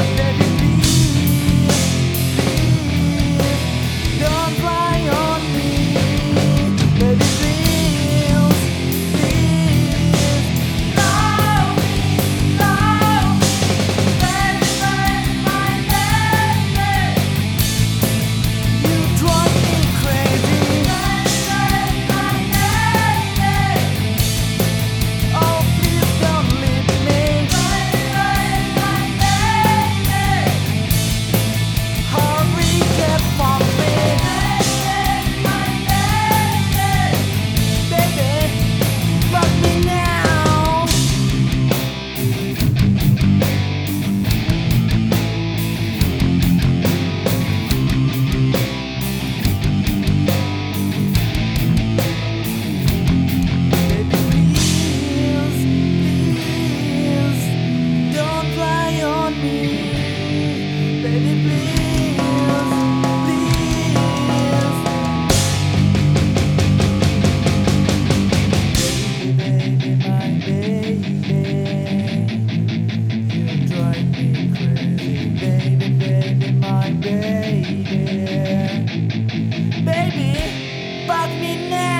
Yeah. baby. Baby, fuck me now.